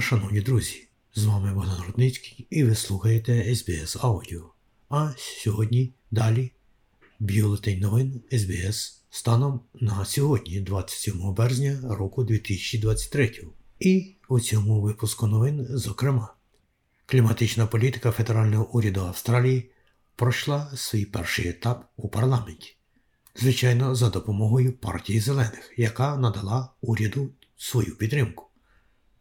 Шановні друзі! З вами Богдан Рудницький і ви слухаєте SBS Audio. А сьогодні далі бюлетень новин SBS станом на сьогодні, 27 березня року 2023. І у цьому випуску новин, зокрема, кліматична політика федерального уряду Австралії пройшла свій перший етап у парламенті. Звичайно, за допомогою партії зелених, яка надала уряду свою підтримку.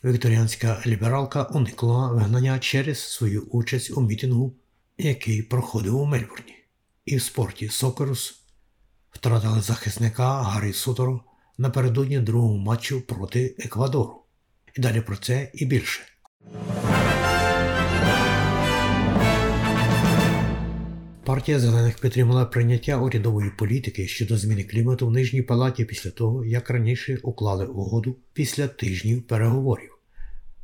Вікторіанська лібералка уникла вигнання через свою участь у мітингу, який проходив у Мельбурні. І в спорті Сокерус втратили захисника Гаррі Сутору напередодні другого матчу проти Еквадору. І далі про це і більше. Партія зелених підтримала прийняття урядової політики щодо зміни клімату в нижній палаті після того, як раніше уклали угоду після тижнів переговорів.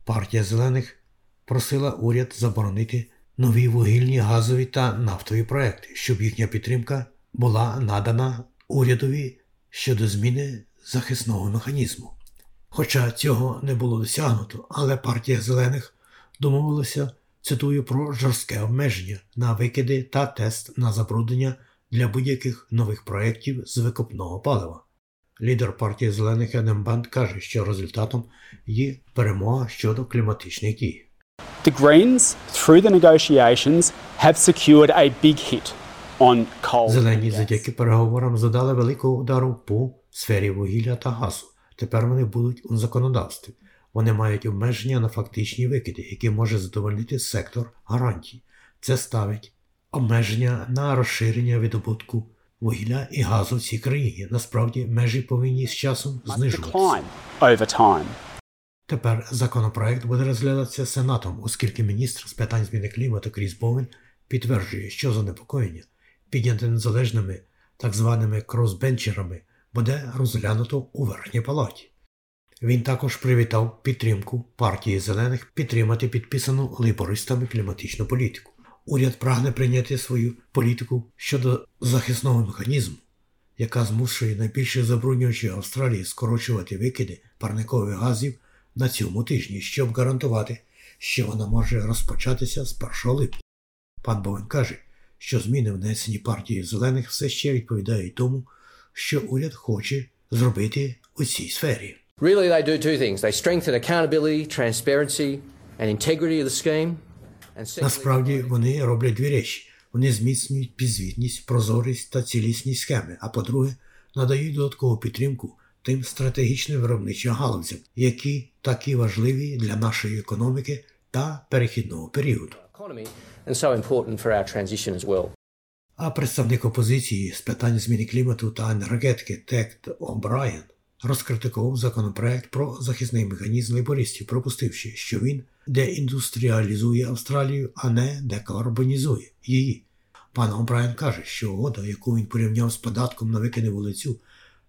Партія зелених просила уряд заборонити нові вугільні, газові та нафтові проекти, щоб їхня підтримка була надана урядові щодо зміни захисного механізму. Хоча цього не було досягнуто, але партія зелених домовилася цитую про жорстке обмеження на викиди та тест на забруднення для будь-яких нових проєктів з викопного палива. Лідер партії зелених Едем Банд каже, що результатом є перемога щодо кліматичних дій. The Greens, through the negotiations, have secured a big hit on coal. Зелені завдяки переговорам задали великого удару по сфері вугілля та газу. Тепер вони будуть у законодавстві. Вони мають обмеження на фактичні викиди, які може задовольнити сектор гарантій. Це ставить обмеження на розширення видобутку вугілля і газу в цій країні. Насправді межі повинні з часом знижуватися. Тепер законопроект буде розглядатися Сенатом, оскільки міністр з питань зміни клімату Кріс Боуен підтверджує, що занепокоєння, підняте незалежними так званими кросбенчерами, буде розглянуто у верхній палаті. Він також привітав підтримку партії зелених підтримати підписану лейбористами кліматичну політику. Уряд прагне прийняти свою політику щодо захисного механізму, яка змушує найбільших забруднювачів Австралії скорочувати викиди парникових газів на цьому тижні, щоб гарантувати, що вона може розпочатися з 1 липня. Пан Бовен каже, що зміни, внесені партією зелених, все ще відповідають тому, що уряд хоче зробити у цій сфері. Really, they do two things. They strengthen accountability, transparency, and integrity of the scheme. Насправді вони роблять дві речі: вони зміцнюють підзвітність, прозорість та цілісність схеми. А по-друге, надають додаткову підтримку тим стратегічним виробничим галузям, які такі важливі для нашої економіки та перехідного періоду. economy, and so important for our transition as well. А представник опозиції з питань зміни клімату та енергетики Тект О'Брайен розкритикував законопроект про захисний механізм лейбористів, пропустивши, що він деіндустріалізує Австралію, а не декарбонізує її. Пан О'Брайен каже, що угода, яку він порівняв з податком на викиди вулицю,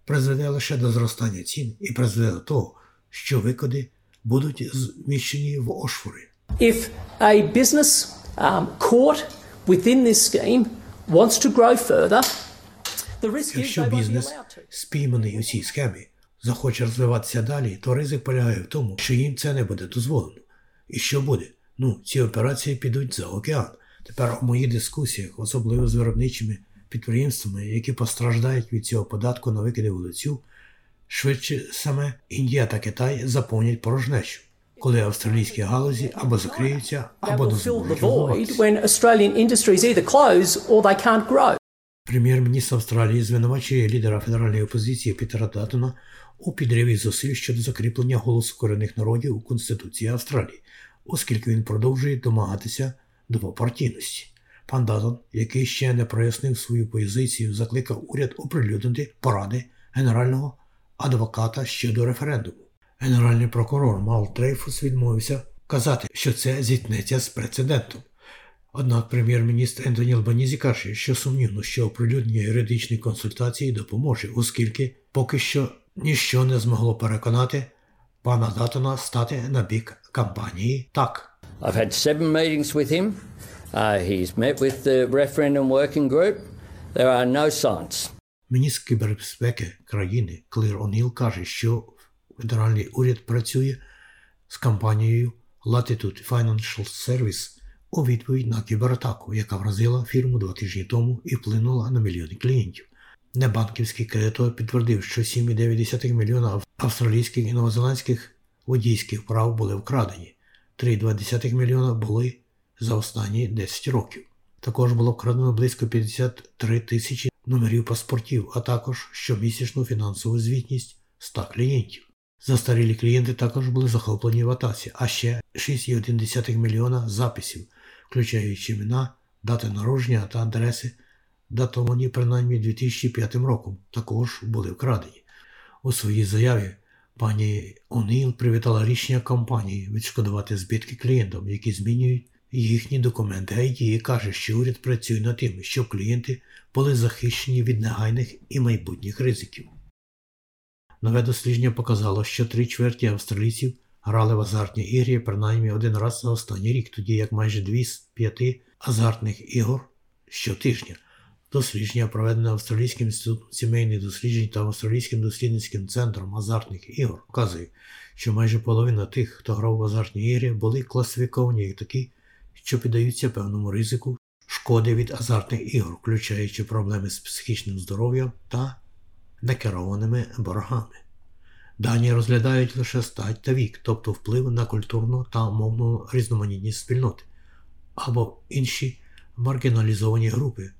призведе лише до зростання цін і призведе до того, що викиди будуть зміщені в Ошфори. If a business um, caught within this scheme wants to grow further, the risk Якщо бізнес, спійманий у цій схемі, захоче розвиватися далі, то ризик полягає в тому, що їм це не буде дозволено. І що буде? Ну, ці операції підуть за океан. Тепер у моїх дискусіях, особливо з виробничими підприємствами, які постраждають від цього податку на викиди вулицю, швидше саме Індія та Китай заповнять порожнечу, коли австралійські галузі або закриються, або дозволять. Прем'єр-міністр Австралії звинувачує лідера федеральної опозиції Пітера Датона у підриві зусиль щодо закріплення голосу корінних народів у Конституції Австралії, оскільки він продовжує домагатися двопартійності. Пан Дазон, який ще не прояснив свою позицію, закликав уряд оприлюднити поради генерального адвоката щодо референдуму. Генеральний прокурор Мал Трейфус відмовився казати, що це зіткнеться з прецедентом. Однак прем'єр-міністр Ентоні Албанізі каже, що сумнівно, що оприлюднення юридичної консультації допоможе, оскільки поки що ніщо не змогло переконати пана Датона стати на бік кампанії так. I've had seven meetings with him. Uh, he's met with the referendum working group. There are no signs. Міністр кібербезпеки країни Клир О'Ніл каже, що федеральний уряд працює з компанією Latitude Financial Service у відповідь на кібератаку, яка вразила фірму два тижні тому і вплинула на мільйони клієнтів. Небанківський кредитор підтвердив, що 7,9 мільйона австралійських і новозеландських водійських прав були вкрадені, 3,2 мільйона були за останні 10 років. Також було вкрадено близько 53 тисячі номерів паспортів, а також щомісячну фінансову звітність 100 клієнтів. Застарілі клієнти також були захоплені в атаці, а ще 6,1 мільйона записів, включаючи імена, дати народження та адреси, датовані принаймні 2005 роком, також були вкрадені. У своїй заяві пані О'Ніл привітала рішення компанії відшкодувати збитки клієнтам, які змінюють їхні документи ID і каже, що уряд працює над тим, щоб клієнти були захищені від негайних і майбутніх ризиків. Нове дослідження показало, що три чверті австралійців грали в азартні ігри принаймні один раз за останній рік, тоді як майже дві з п'яти азартних ігор щотижня. Дослідження, проведене Австралійським інститутом сімейних досліджень та Австралійським дослідницьким центром азартних ігор, показує, що майже половина тих, хто грав в азартні ігри, були класифіковані як такі, що піддаються певному ризику шкоди від азартних ігор, включаючи проблеми з психічним здоров'ям та некерованими боргами. Дані розглядають лише стать та вік, тобто вплив на культурну та мовну різноманітність спільноти, або інші маргіналізовані групи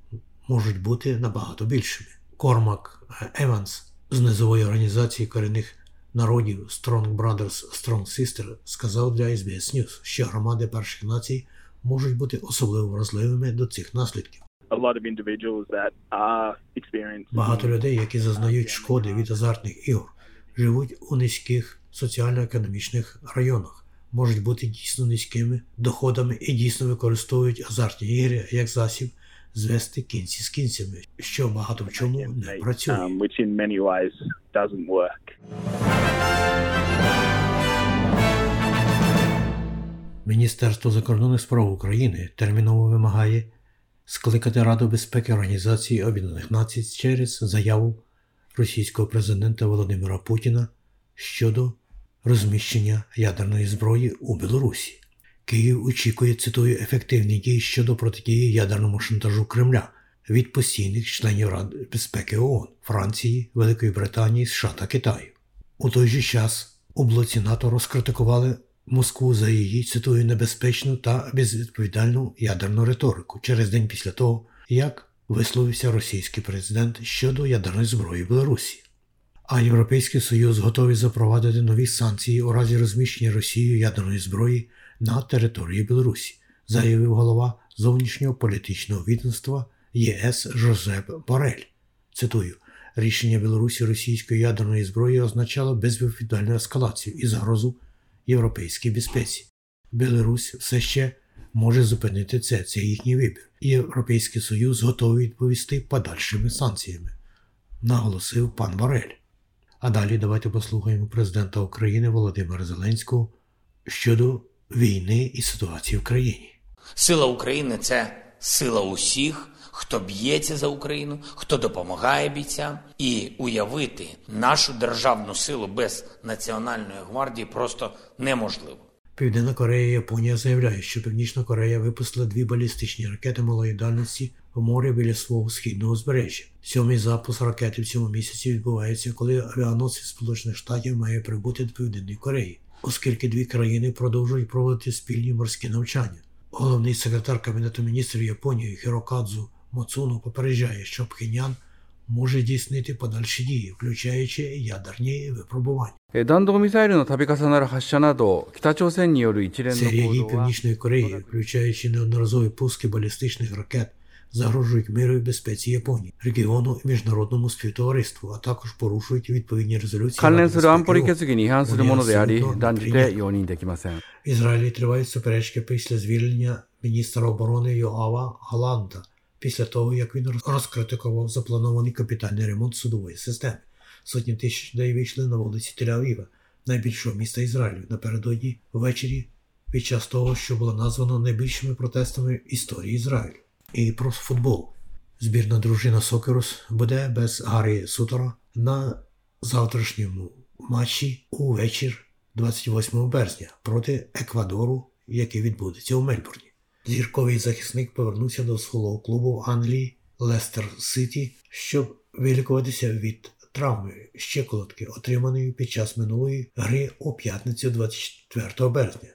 можуть бути набагато більшими. Кормак Еванс з низової організації корінних народів Strong Brothers Strong Sister сказав для SBS News, що громади перших націй можуть бути особливо вразливими до цих наслідків. Багато людей, які зазнають шкоди від азартних ігор, живуть у низьких соціально-економічних районах, можуть бути дійсно низькими доходами і дійсно використовують азартні ігри як засіб звести кінці з кінцями, що багато в чому не працює. um, which in many ways doesn't work. Міністерство закордонних справ України терміново вимагає скликати Раду безпеки Організації Об'єднаних Націй через заяву російського президента Володимира Путіна щодо розміщення ядерної зброї у Білорусі. Київ очікує, цитую, ефективні дії щодо протидії ядерному шантажу Кремля від постійних членів Ради безпеки ООН, Франції, Великої Британії, США та Китаю. У той же час у блоці НАТО розкритикували Москву за її, цитую, небезпечну та безвідповідальну ядерну риторику через день після того, як висловився російський президент щодо ядерної зброї Білорусі. А Європейський Союз готовий запровадити нові санкції у разі розміщення Росією ядерної зброї на території Білорусі, заявив голова зовнішнього політичного відомства ЄС Жозеп Борель. Цитую, рішення Білорусі російської ядерної зброї означало безвідповідальну ескалацію і загрозу європейській безпеці. Білорусь все ще може зупинити це, це їхній вибір. І Європейський Союз готовий відповісти подальшими санкціями, наголосив пан Борель. А далі давайте послухаємо президента України Володимира Зеленського щодо війни і ситуації в країні. Сила України це сила усіх, хто б'ється за Україну, хто допомагає бійцям, і уявити нашу державну силу без національної гвардії просто неможливо. Південна Корея і Японія заявляють, що Північна Корея випустила дві балістичні ракети малої дальності в морі біля свого східного узбережжя. Сьомий запуск ракети в цьому місяці відбувається, коли авіаносець Сполучених Штатів має прибути до Південної Кореї, оскільки дві країни продовжують проводити спільні морські навчання. Головний секретар Кабінету міністрів Японії Хірокадзу Моцуно попереджає, що Пхенян може здійснити подальші дії, включаючи ядерні випробування. Серія дій Північної Кореї, включаючи неодноразові пуски балістичних ракет загрожують миру і безпеці Японії, регіону і міжнародному співтовариству, а також порушують відповідні резолюції. Ради Ізраїлі тривають суперечки після звільнення міністра оборони Йоава Галанда, після того як він розкритикував запланований капітальний ремонт судової системи. Сотні тисяч людей вийшли на вулиці Тель-Авіва, найбільшого міста Ізраїлю, напередодні ввечері під час того, що було названо найбільшими протестами історії Ізраїлю. І про футбол. Збірна дружина Сокерус буде без Гаррі Сутора на завтрашньому матчі у вечір 28 березня проти Еквадору, який відбудеться у Мельбурні. Зірковий захисник повернувся до свого клубу в Англії Лестер Сіті, щоб вилікуватися від травми щиколотки, отриманої під час минулої гри у п'ятницю 24 березня.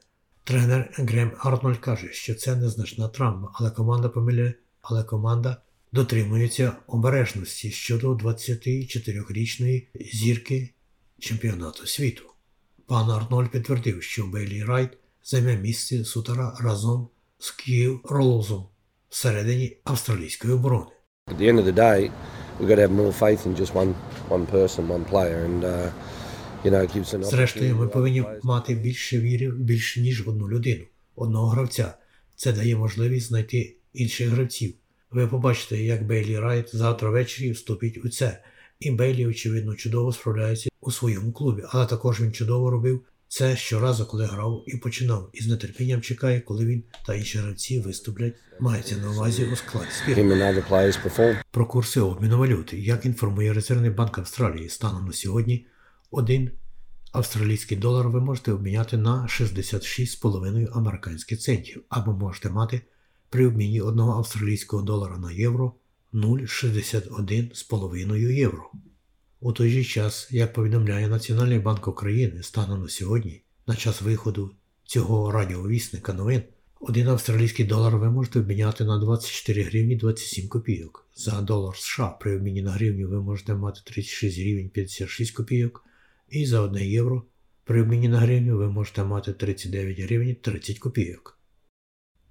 Тренер Грем Арнольд каже, що це незначна травма, але команда помиляє, але команда дотримується обережності щодо 24-річної зірки чемпіонату світу. Пан Арнольд підтвердив, що Бейлі Райт займе місце Сутара разом з К'ю Роулзом всередині австралійської оборони. At the end of the day, we've got to have more faith in just one one person, one player, and uh, Зрештою, ми повинні мати більше віри більше ніж одну людину, одного гравця. Це дає можливість знайти інших гравців. Ви побачите, як Бейлі Райт завтра ввечері вступить у це. І Бейлі, очевидно, чудово справляється у своєму клубі, але також він чудово робив це щоразу, коли грав і починав, і з нетерпінням чекає, коли він та інші гравці виступлять. Мається на увазі у складі perform. Про курси обміну валюти. Як інформує Резервний банк Австралії, станом на сьогодні один австралійський долар ви можете обміняти на 66,5 американських центів, або можете мати при обміні одного австралійського долара на євро 0,61,5 євро. У той же час, як повідомляє Національний банк України станом на сьогодні, на час виходу цього радіовісника новин, один австралійський долар ви можете обміняти на 24 гривні 27 копійок. За долар США при обміні на гривню ви можете мати 36 гривень 56 копійок. І за 1 євро при обміні на гривню ви можете мати 39 гривень 30 копійок.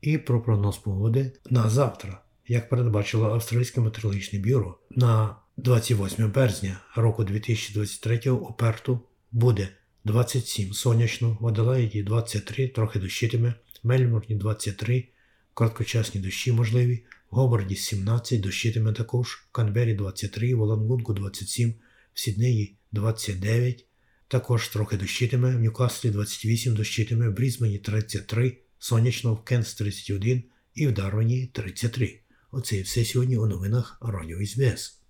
І про прогноз погоди на завтра, як передбачило Австралійське метеорологічне бюро, на 28 березня року 2023 у Перту буде 27 сонячно, в Аделаїді 23, трохи дощитиме, Мельбурні 23, короткочасні дощі можливі, в Говарді 17, дощитиме також, в Канбері 23, в Олангунгу 27, в Сіднеї 29, також трохи дощитиме, в Ньюкаслі 28 дощитиме, в Брізмені 33, сонячно, в Кенс 31 і в Дарвані 33. Оце і все сьогодні у новинах Радіо СБС.